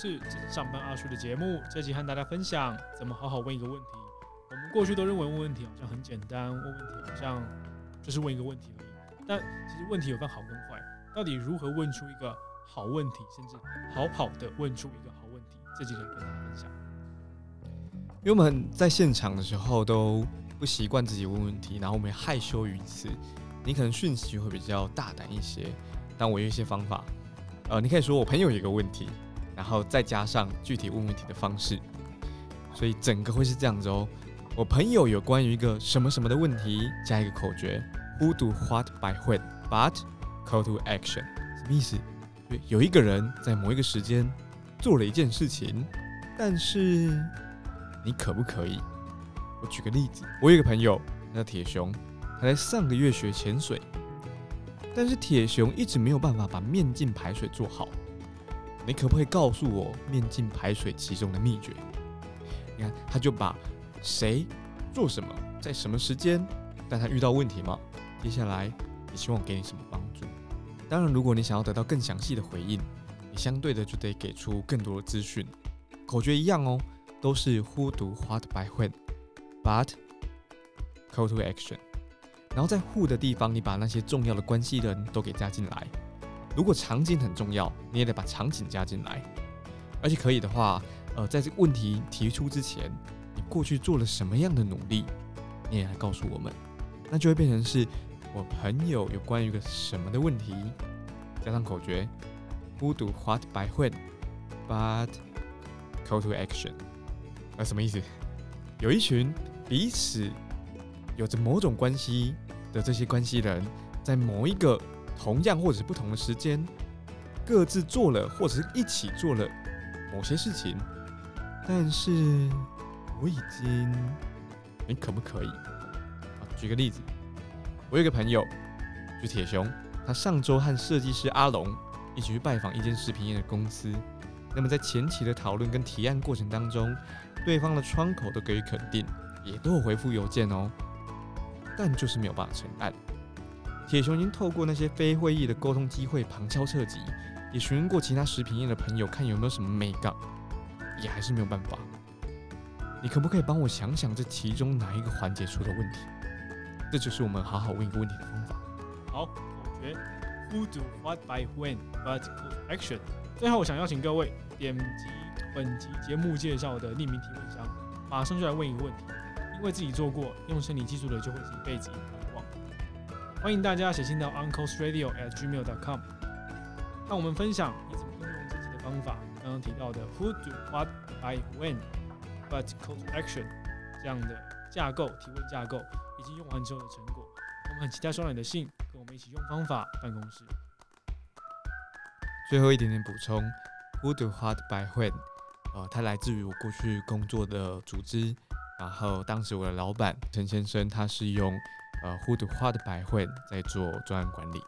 是这是上班阿叔的节目，这集和大家分享怎么好好问一个问题。我们过去都认为问问题好像很简单，问问题好像就是问一个问题而已。但其实问题有分好跟坏，到底如何问出一个好问题，甚至好好的问出一个好问题，这集可以跟大家分享。因为我们在现场的时候都不习惯自己问问题，然后我们害羞于此。你可能讯息会比较大胆一些，但我有一些方法。呃，你可以说我朋友有一个问题，然后再加上具体问问题的方式，所以整个会是这样子哦。我朋友有关于一个什么什么的问题，加一个口诀：Who do what by when，but call to action。什么意思？有一个人在某一个时间做了一件事情，但是你可不可以？我举个例子，我有一个朋友叫铁熊，他在上个月学潜水。但是铁熊一直没有办法把面镜排水做好，你可不可以告诉我面镜排水其中的秘诀？你看，他就把谁做什么，在什么时间，但他遇到问题吗？接下来你希望我给你什么帮助？当然，如果你想要得到更详细的回应，你相对的就得给出更多的资讯。口诀一样哦，都是 Who do what by when，but call to action。然后在 who 的地方，你把那些重要的关系人都给加进来。如果场景很重要，你也得把场景加进来。而且可以的话，呃，在这个问题提出之前，你过去做了什么样的努力，你也来告诉我们。那就会变成是我朋友有关于个什么的问题，加上口诀：who do what by when，but call to action。呃什么意思？有一群彼此。有着某种关系的这些关系人，在某一个同样或者是不同的时间，各自做了或者是一起做了某些事情，但是我已经，你可不可以啊？举个例子，我有个朋友，就铁熊，他上周和设计师阿龙一起去拜访一间食品业的公司，那么在前期的讨论跟提案过程当中，对方的窗口都给予肯定，也都有回复邮件哦。但就是没有办法成案。铁雄已经透过那些非会议的沟通机会旁敲侧击，也询问过其他食品业的朋友，看有没有什么美感，也还是没有办法。你可不可以帮我想想这其中哪一个环节出了问题？这就是我们好好问一个问题的方法。好，口诀：Who do what by when, but action。最后，我想邀请各位点击本集节目介绍的匿名提问箱，马上就来问一个问题。因为自己做过，用生理记住的就会是一辈子。欢迎大家写信到 uncle's radio at gmail.com，让我们分享你怎么运用自己的方法。刚刚提到的 Who do what by when, but call to action 这样的架构提问架构，以及用完之后的成果。我们很期待收到你的信，跟我们一起用方法办公室。最后一点点补充，Who do what by when，呃，它来自于我过去工作的组织。然后当时我的老板陈先生，他是用呃 Who 的花的百汇在做专案管理。